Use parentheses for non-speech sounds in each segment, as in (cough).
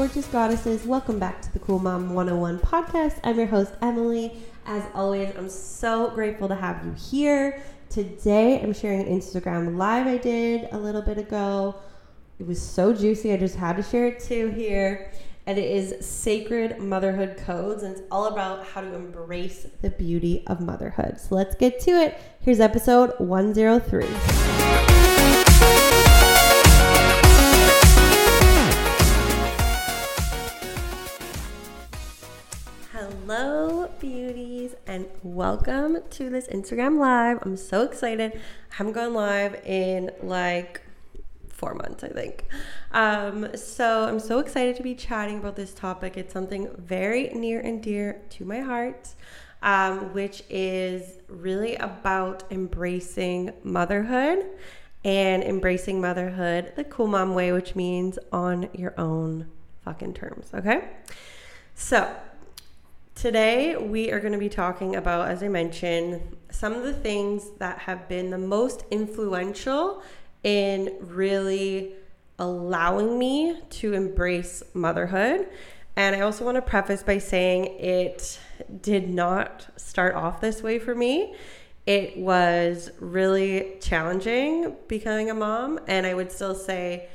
Gorgeous goddesses. Welcome back to the Cool Mom 101 podcast. I'm your host, Emily. As always, I'm so grateful to have you here. Today, I'm sharing an Instagram live I did a little bit ago. It was so juicy, I just had to share it too here. And it is Sacred Motherhood Codes, and it's all about how to embrace the beauty of motherhood. So let's get to it. Here's episode 103. Hello, beauties, and welcome to this Instagram live. I'm so excited. I haven't gone live in like four months, I think. Um, so I'm so excited to be chatting about this topic. It's something very near and dear to my heart, um, which is really about embracing motherhood and embracing motherhood the cool mom way, which means on your own fucking terms. Okay. So, Today, we are going to be talking about, as I mentioned, some of the things that have been the most influential in really allowing me to embrace motherhood. And I also want to preface by saying it did not start off this way for me. It was really challenging becoming a mom. And I would still say,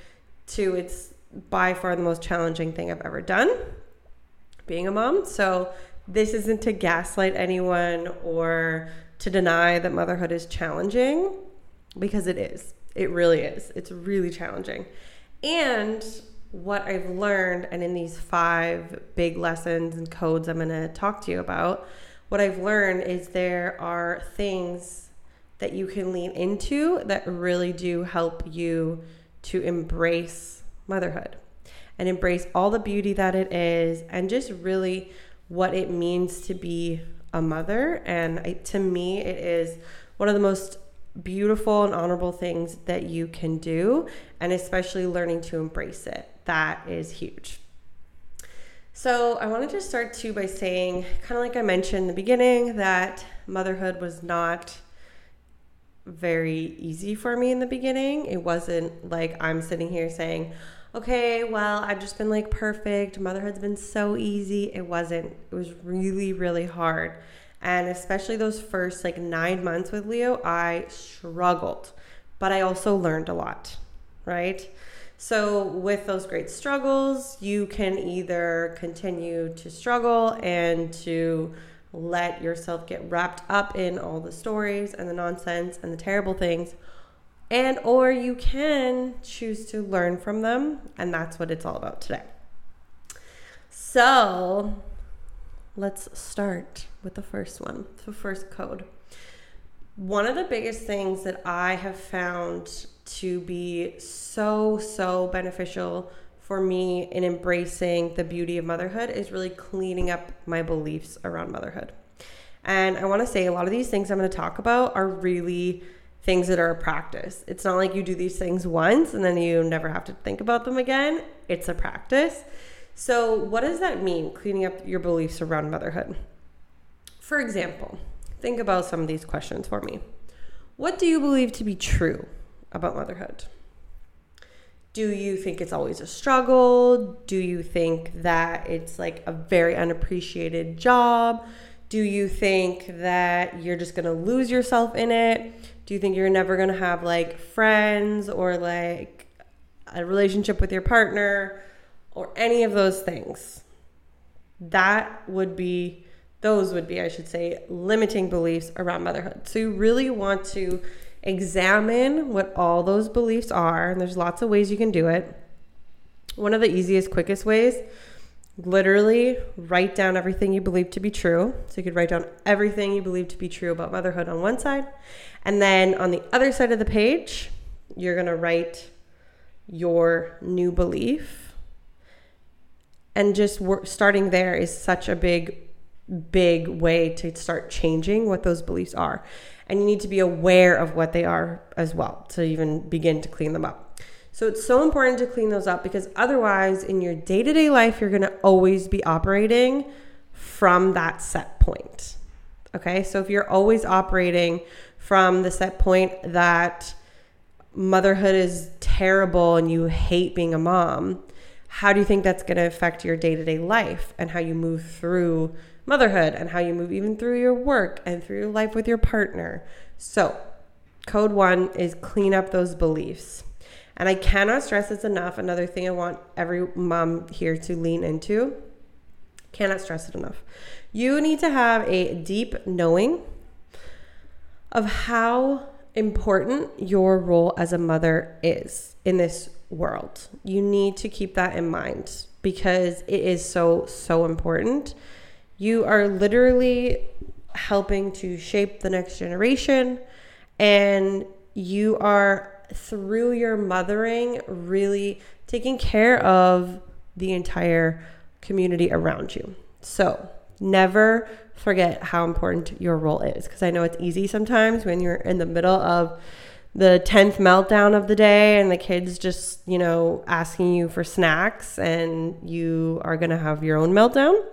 too, it's by far the most challenging thing I've ever done being a mom. So this isn't to gaslight anyone or to deny that motherhood is challenging because it is. It really is. It's really challenging. And what I've learned, and in these five big lessons and codes I'm going to talk to you about, what I've learned is there are things that you can lean into that really do help you to embrace motherhood and embrace all the beauty that it is and just really what it means to be a mother. And to me, it is one of the most beautiful and honorable things that you can do, and especially learning to embrace it. That is huge. So, I wanted to start too by saying, kind of like I mentioned in the beginning, that motherhood was not very easy for me in the beginning. It wasn't like I'm sitting here saying, okay, well, I've just been like perfect. Motherhood's been so easy. It wasn't. It was really, really hard. And especially those first like nine months with Leo, I struggled, but I also learned a lot, right? So, with those great struggles, you can either continue to struggle and to let yourself get wrapped up in all the stories and the nonsense and the terrible things, and or you can choose to learn from them and that's what it's all about today. So let's start with the first one the first code. One of the biggest things that i have found to be so so beneficial for me in embracing the beauty of motherhood is really cleaning up my beliefs around motherhood. And i want to say a lot of these things i'm going to talk about are really things that are a practice. It's not like you do these things once and then you never have to think about them again. It's a practice. So, what does that mean, cleaning up your beliefs around motherhood? For example, think about some of these questions for me. What do you believe to be true about motherhood? Do you think it's always a struggle? Do you think that it's like a very unappreciated job? Do you think that you're just to lose yourself in it? Do you think you're never going to have like friends or like a relationship with your partner or any of those things? That would be, those would be, I should say, limiting beliefs around motherhood. So you really want to examine what all those beliefs are. And there's lots of ways you can do it. One of the easiest, quickest ways literally write down everything you believe to be true. So you could write down everything you believe to be true about motherhood on one side. And then on the other side of the page, you're going to write your new belief. And just starting there is such a big, big way to start changing what those beliefs are. And you need to be aware of what they are as well to even begin to clean them up. So it's so important to clean those up because otherwise, in your day to day life, you're going to always be operating from that set point. Okay, so if you're always operating from the set point that motherhood is terrible and you hate being a mom, how do you think that's going to affect your day to day life and how you move through motherhood and how you move even through your work and through your life with your partner? So, code one is clean up those beliefs. And I cannot stress this enough. Another thing I want every mom here to lean into. Cannot stress it enough. You need to have a deep knowing of how important your role as a mother is in this world. You need to keep that in mind because it is so, so important. You are literally helping to shape the next generation, and you are through your mothering, really taking care of the entire community around you. So, never forget how important your role is because I know it's easy sometimes when you're in the middle of the 10th meltdown of the day and the kids just, you know, asking you for snacks and you are going to have your own meltdown.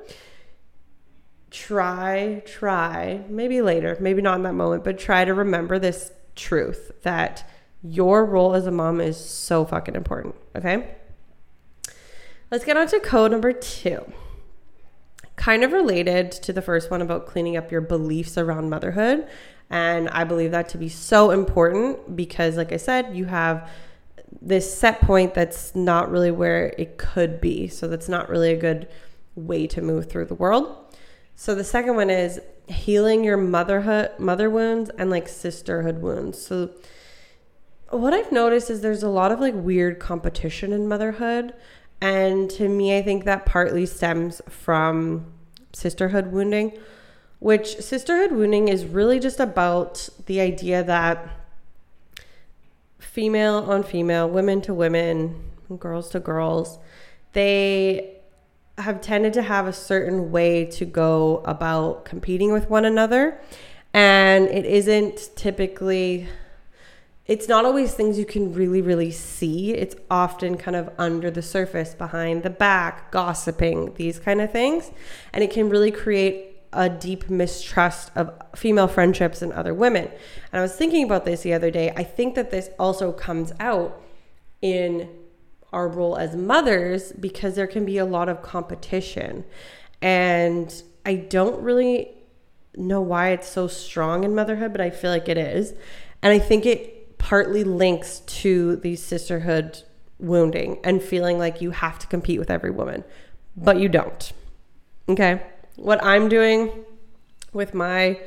Try, try, maybe later, maybe not in that moment, but try to remember this truth that your role as a mom is so fucking important. Okay. Let's get on to code number two. Kind of related to the first one about cleaning up your beliefs around motherhood. And I believe that to be so important because, like I said, you have this set point that's not really where it could be. So, that's not really a good way to move through the world. So, the second one is healing your motherhood, mother wounds, and like sisterhood wounds. So, what I've noticed is there's a lot of like weird competition in motherhood. And to me, I think that partly stems from sisterhood wounding, which sisterhood wounding is really just about the idea that female on female, women to women, girls to girls, they have tended to have a certain way to go about competing with one another. And it isn't typically it's not always things you can really, really see. It's often kind of under the surface, behind the back, gossiping, these kind of things. And it can really create a deep mistrust of female friendships and other women. And I was thinking about this the other day. I think that this also comes out in our role as mothers because there can be a lot of competition. And I don't really know why it's so strong in motherhood, but I feel like it is. And I think it partly links to the sisterhood wounding and feeling like you have to compete with every woman, but you don't. Okay. What I'm doing with my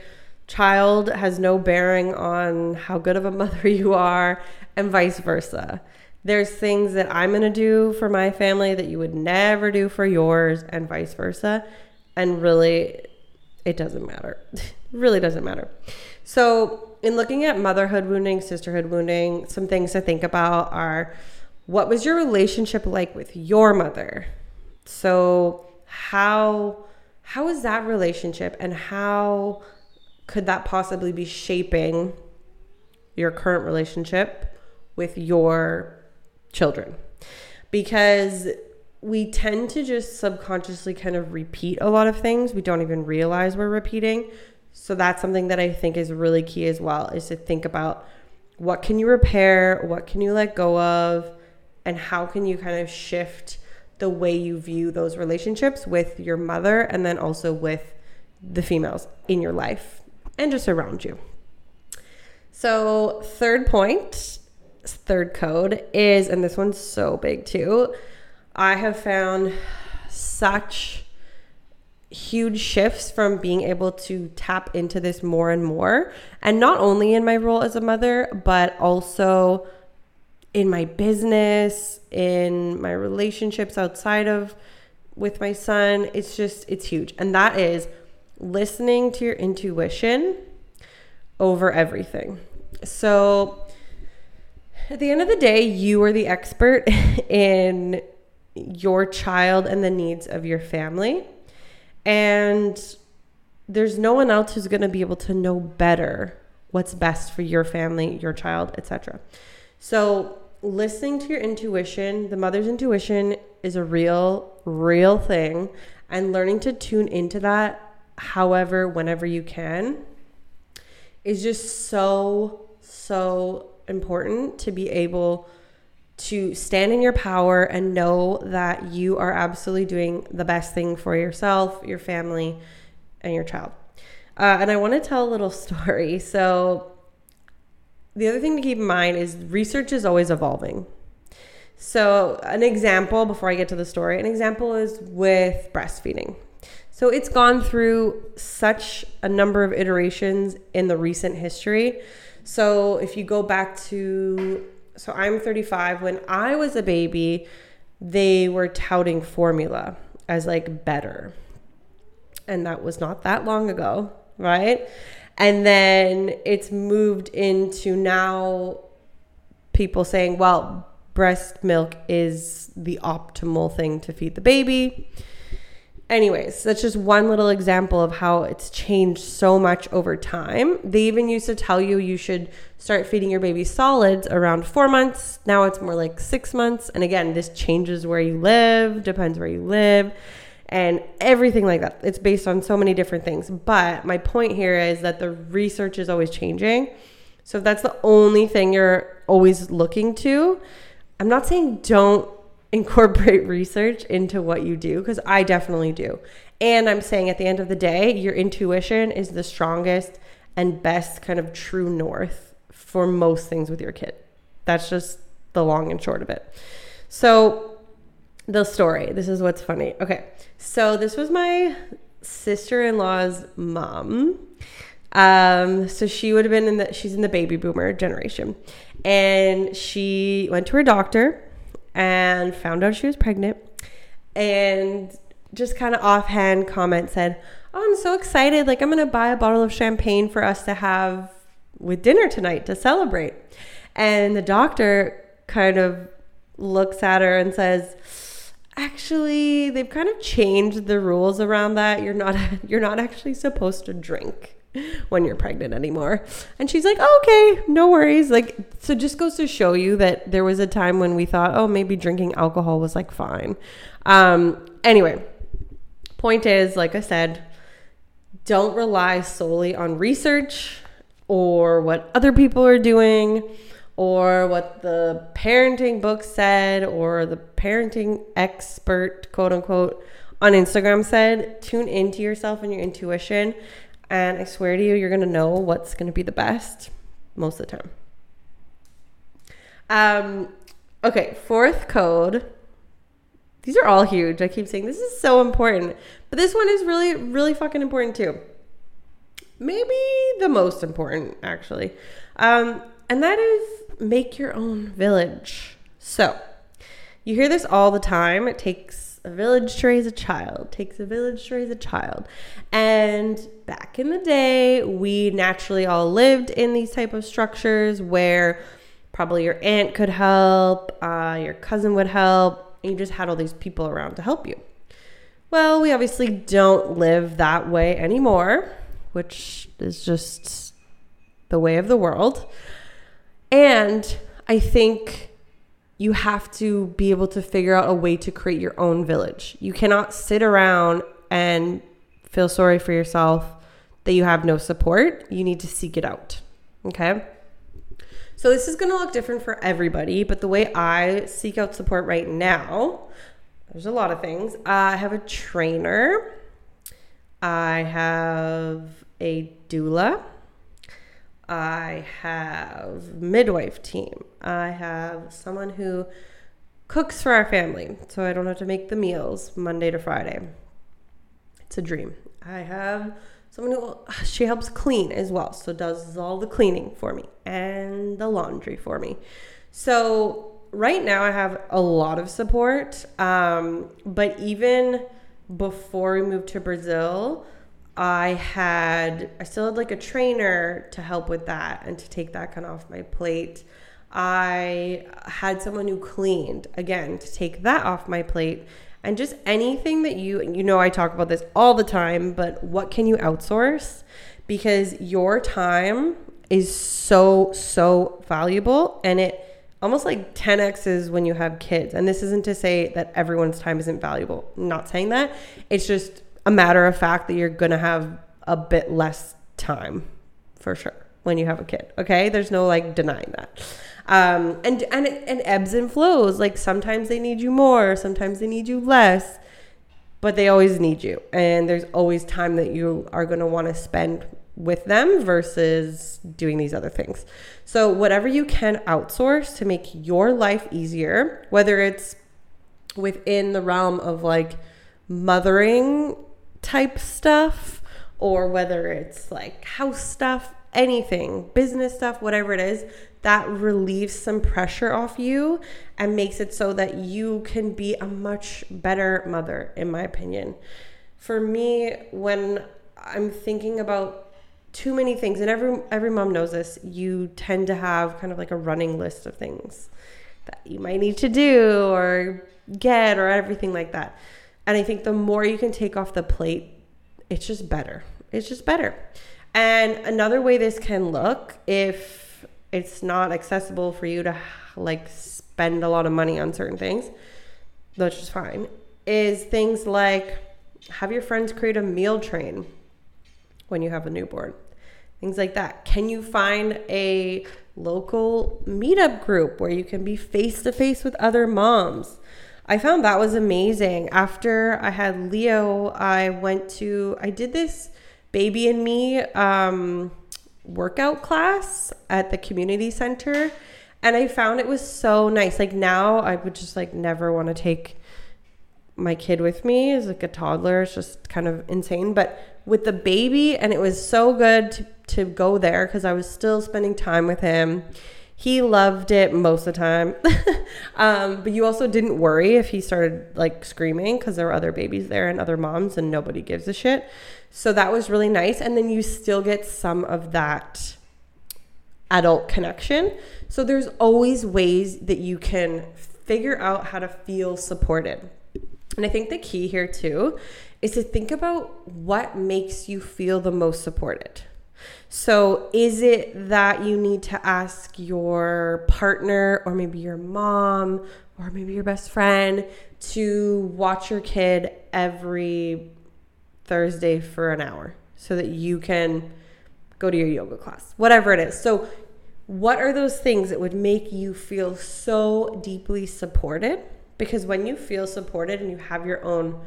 child has no bearing on how good of a mother (laughs) you are, and vice versa. There's things that I'm going to do for my family that you would never do for yours, and vice versa. And really, it doesn't matter. (laughs) really doesn't matter. So, in looking at motherhood wounding, sisterhood wounding, some things to think about are what was your relationship like with your mother? So, how how is that relationship and how could that possibly be shaping your current relationship with your children? Because we tend to just subconsciously kind of repeat a lot of things we don't even realize we're repeating. So that's something that I think is really key as well is to think about what can you repair, what can you let go of, and how can you kind of shift the way you view those relationships with your mother and then also with the females in your life and just around you. So, third point, third code is, and this one's so big too. I have found such huge shifts from being able to tap into this more and more. And not only in my role as a mother, but also in my business, in my relationships outside of with my son. It's just, it's huge. And that is listening to your intuition over everything. So, at the end of the day, you are the expert (laughs) in your child and the needs of your family. And there's no one else who's going to be able to know better what's best for your family, your child, etc. So, listening to your intuition, the mother's intuition is a real, real thing, and learning to tune into that however, whenever you can is just so, so important to be able to stand in your power and know that you are absolutely doing the best thing for yourself, your family, and your child. Uh, and I want to tell a little (laughs) story. So, the other thing to keep in mind is research is always evolving. So, an example before I get to the story, an example is with breastfeeding. So, it's gone through such a number of iterations in the recent history. So, if you go back to, so I'm 35, when I was a baby, they were touting formula as like better. And that was not that long ago, right? And then it's moved into now people saying, well, breast milk is the optimal thing to feed the baby. Anyways, that's just one little example of how it's changed so much over time. They even used to tell you you should start feeding your baby solids around four months. Now it's more like six months. And again, this changes where you live, depends where you live and everything like that. It's based on so many different things. But my point here is that the research is always changing. So if that's the only thing you're always looking to, I'm not saying don't incorporate (laughs) research into what you do because I definitely do. And I'm saying at the end of the day, your intuition is the strongest and best kind of true north for most things with your kid. That's just the long and short of it. So, the story. This is what's funny. Okay. So this was my sister-in-law's mom. Um, so she would have been in the she's in the baby boomer generation. And she went to her doctor and found out she was pregnant and just kind of offhand comment said, "Oh, I'm so excited. Like I'm going to buy a bottle of champagne for us to have with dinner tonight to celebrate." And the doctor kind of looks at her and says, actually they've kind of changed the rules around that you're not (laughs) you're not actually supposed to drink (laughs) when you're pregnant anymore and she's like oh, okay no worries like so just goes to show you that there was a time when we thought oh maybe drinking alcohol was like fine um anyway point is like i said don't rely solely on research or what other people are doing or what the parenting book said or the parenting expert, quote unquote, on Instagram said. Tune into yourself and your intuition. And I swear to you, you're going to know what's going to be the best most of the time. Um, okay, fourth code. These are all huge. I keep saying this is so important, but this one is really, really fucking important too. Maybe the most important, actually. Um, and that is make your own village. So, you hear this all the time. It takes a village to raise a child, takes a village to raise a child. And back in the day, we naturally all lived in these type of structures where probably your aunt could help, uh, your cousin would help, and you just had all these people around to help you. Well, we obviously don't live that way anymore, which is just the way of the world. And I think you have to be able to figure out a way to create your own village. You cannot sit around and feel sorry for yourself that you have no support. You need to seek it out. Okay? So this is going to look different for everybody, but the way I seek out support right now, there's a lot of things. I have a trainer. I have a doula. I have midwife team. I have someone who cooks for our family, so I don't have to make the meals Monday to Friday. It's a dream. I have someone who she helps clean as well, so does all the cleaning for me and the laundry for me. So right now I have a lot of support. Um, but even before we moved to Brazil, I had I still had like a trainer to help with that and to take that kind of off my plate. I had someone who cleaned again to take that off my plate and just anything that you you know I talk about this all the time, but what can you outsource? Because your time is so so valuable and it almost like 10x is when you have kids. And this isn't to say that everyone's time isn't valuable. I'm not saying that. It's just a matter of fact that you're going to have a bit less time for sure when you have a kid. Okay? There's no like denying that. Um, and and it, and ebbs and flows. Like sometimes they need you more, sometimes they need you less, but they always need you. And there's always time that you are going to want to spend with them versus doing these other things. So, whatever you can outsource to make your life easier, whether it's within the realm of like mothering type stuff or whether it's like house stuff, anything, business stuff, whatever it is, that relieves some pressure off you and makes it so that you can be a much better mother, in my opinion. For me, when I'm thinking about too many things and every every mom knows this you tend to have kind of like a running list of things that you might need to do or get or everything like that. And i think the more you can take off the plate it's just better. It's just better. And another way this can look if it's not accessible for you to like spend a lot of money on certain things which is fine is things like have your friends create a meal train when you have a newborn things like that. Can you find a local meetup group where you can be face to face with other moms? I found that was amazing. After I had Leo, I went to, I did this baby and me um, workout class at the community center. And I found it was so nice. Like now, I would just like never want to take my kid with me as like a toddler. It's just kind of insane. But with the baby, and it was so good to to go there because I was still spending time with him. He loved it most of the time. (laughs) um, but you also didn't worry if he started like screaming because there were other babies there and other moms and nobody gives a shit. So that was really nice. And then you still get some of that adult connection. So there's always ways that you can figure out how to feel supported. And I think the key here too is to think about what makes you feel the most supported. So, is it that you need to ask your partner or maybe your mom or maybe your best friend to watch your kid every Thursday for an hour so that you can go to your yoga class, whatever it is. So, what are those things that would make you feel so deeply supported? Because when you feel supported and you have your own,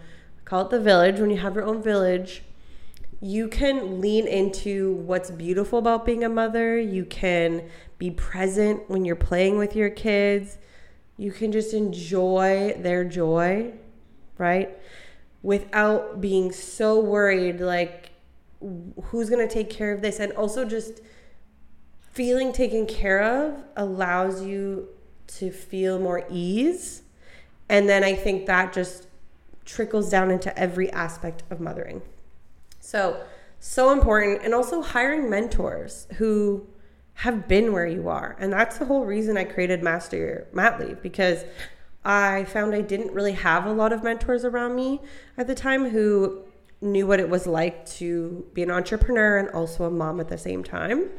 call it the village, when you have your own village, you can lean into what's beautiful about being a mother. You can be present when you're playing with your kids. You can just enjoy their joy, right? Without being so worried, like, who's going to take care of this? And also, just feeling taken care of allows you to feel more ease. And then I think that just trickles down into every aspect of mothering. So, so important. And also hiring mentors who have been where you are. And that's the whole reason I created Master Mat Leave because I found I didn't really have a lot of mentors around me at the time who knew what it was like to be an entrepreneur and also a mom at the same time.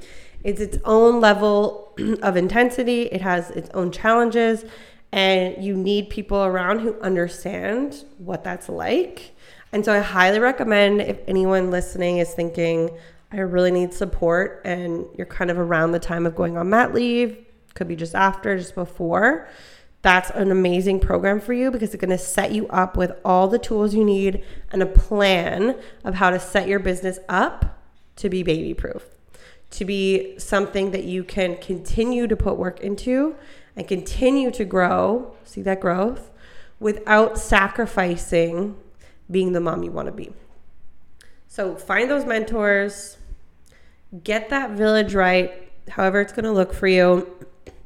It's its own level (clears throat) of intensity, it has its own challenges, and you need people around who understand what that's like and so I highly recommend if anyone listening is thinking, I really need support, and you're kind of around the time of going on mat leave, could be just after, just before. That's an amazing program for you because it's going to set you up with all the tools you need and a plan of how to set your business up to be baby proof, to be something that you can continue to put work into and continue to grow, see that growth, without sacrificing being the mom you want to be. So find those mentors, get that village right, however it's going to look for you.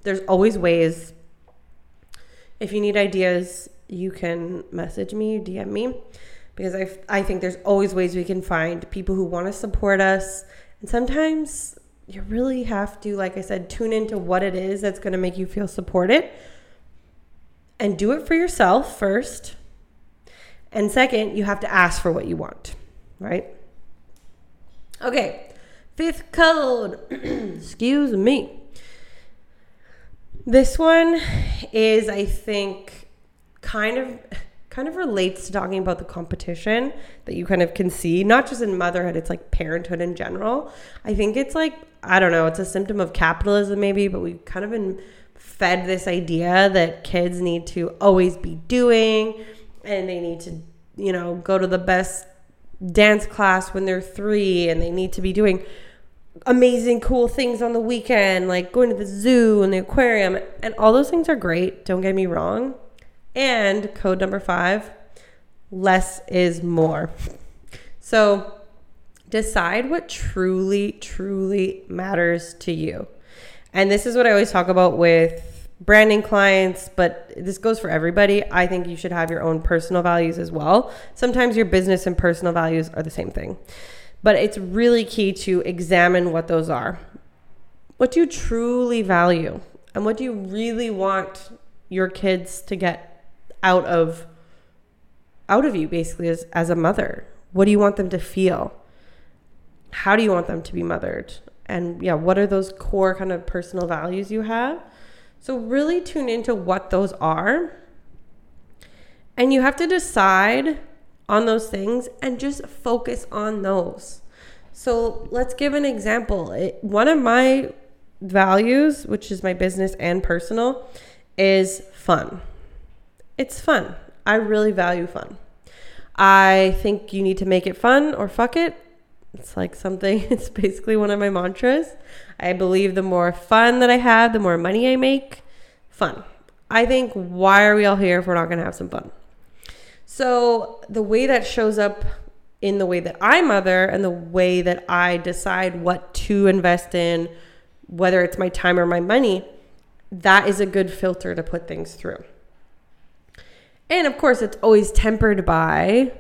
There's always ways. If you need ideas, you can message me, DM me, because I, I think there's always ways we can find people who want to support us. And sometimes you really have to, like I said, tune into what it is that's going to make you feel supported and do it for yourself first. And second, you have to ask for what you want, right? Okay, fifth code. (clears throat) Excuse me. This one is, I think, kind of kind of relates to talking about the competition that you kind of can see, not just in motherhood, it's like parenthood in general. I think it's like, I don't know, it's a symptom of capitalism maybe, but we've kind of been fed this idea that kids need to always be doing and they need to, you know, go to the best dance class when they're three and they need to be doing amazing cool things on the weekend like going to the zoo and the aquarium. And all those things are great don't get me wrong. And code number 5 less is more. So decide what truly truly matters to you. And this is what i always talk about with branding clients, but this goes for everybody. I think you should have your own personal values as well. Sometimes your business and personal values are the same thing, but it's really key to examine what those are. What do you truly value? And what do you really want your kids to get out of out of you basically as, as a mother? What do you want them to feel? How do you want them to be mothered? And yeah, what are those core kind of personal values you have? So, really tune into what those are. And you have to decide on those things and just focus on those. So, let's give an example. It, one of my values, which is my business and personal, is fun. It's fun. I really value fun. I think you need to make it fun or fuck it. It's like something, (laughs) it's basically one of my mantras. I believe the more fun that I have, the more money I make. Fun. I think, why are we all here if we're not going to have some fun? So, the way that shows up in the way that I mother and the way that I decide what to invest in, whether it's my time or my money, that is a good filter to put things through. And of course, it's always tempered by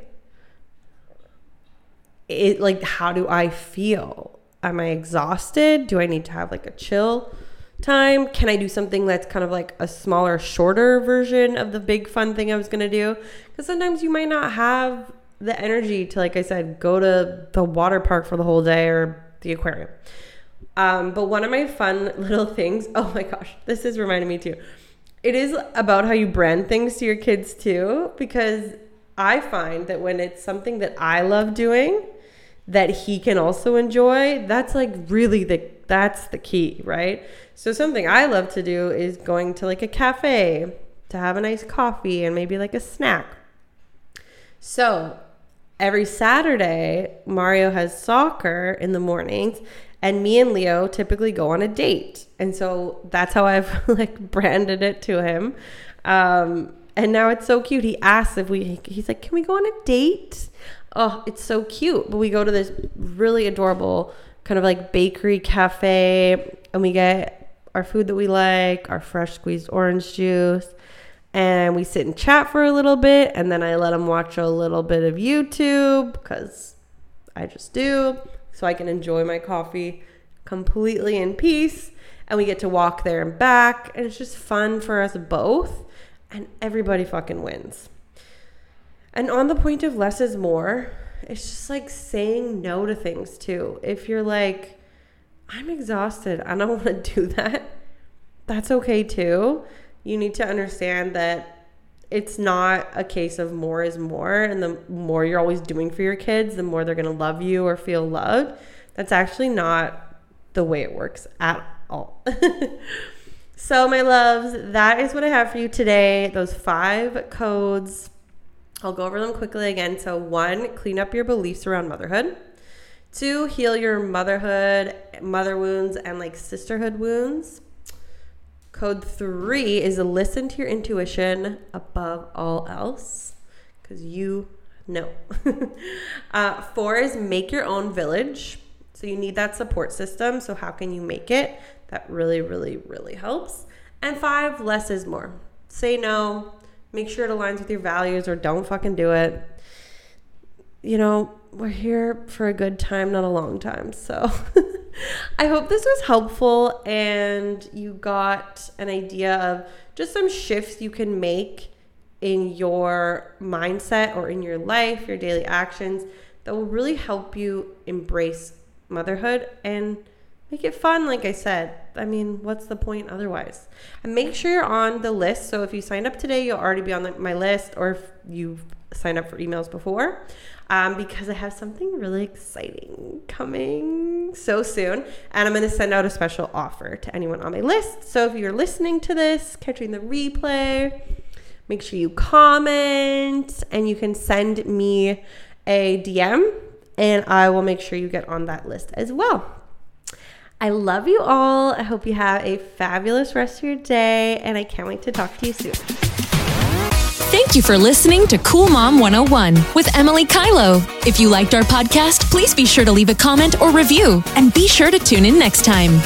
it like how do I feel? Am I exhausted? Do I need to have like a chill time? Can I do something that's kind of like a smaller, shorter version of the big fun thing I was going to do? Cuz sometimes you might not have the energy to like I said, go to the water park for the whole day or the aquarium. Um, but one of my fun (laughs) little things, oh my gosh, this is reminding me too. It is about how you brand things to your kids too, because I find that when it's something that I love doing, that he can also enjoy, that's like really the that's the key, right? So something I love to do is going to like a cafe to have a nice coffee and maybe like a snack. So every Saturday, Mario has soccer in the mornings and me and Leo typically go on a date. And so that's how I've (laughs) like branded it to him. Um, and now it's so cute. He asks if we, he's like, can we go on a date? Oh, it's so cute. But we go to this really adorable kind of like bakery cafe and we get our food that we like, our fresh squeezed orange juice, and we sit and chat for a little bit. And then I let him watch a little bit of YouTube because I just do so I can enjoy my coffee completely in peace. And we get to walk there and back. And it's just fun for us both and everybody fucking wins. And on the point of less is more, it's just like saying no to things too. If you're like, I'm exhausted, I don't (laughs) want to do that, that's okay too. You need to understand that it's not a case of more is more, and the more you're always doing for your kids, the more they're going to love you or feel loved. That's actually not the way it works at all. (laughs) So, my loves, that is what I have for you today. Those five codes. I'll go over them quickly again. So, one, clean up your beliefs around motherhood. Two, heal your motherhood, mother wounds, and like sisterhood wounds. Code three is listen to your intuition above all else because you know. (laughs) uh, four is make your own village. So you need that support system. So, how can you make it? That really, really, really helps. And five, less is more. say no. Make sure it aligns with your values or don't fucking do it. You know, we're here for a good time, not a long time. So (laughs) I hope this was helpful and you got an idea of just some shifts you can make in your mindset or in your life, your daily actions that will really help you embrace motherhood and make it fun like i said. I mean what's the point otherwise? And make sure you're on the list. So if you signed up today you'll already be on the, my list or if you've signed up for emails before. Um, because i have something really exciting coming so soon and i'm going to send out a special offer to anyone on my list. So if you're listening to this catching the replay make sure you comment and you can send me a dm and i will make sure you get on that list as well I love you all. I hope you have a fabulous rest of your day, and I can't wait to talk to you soon. Thank you for listening to Cool Mom 101 with Emily Kylo. If you liked our podcast, please be sure to leave a comment or review, and be sure to tune in next time.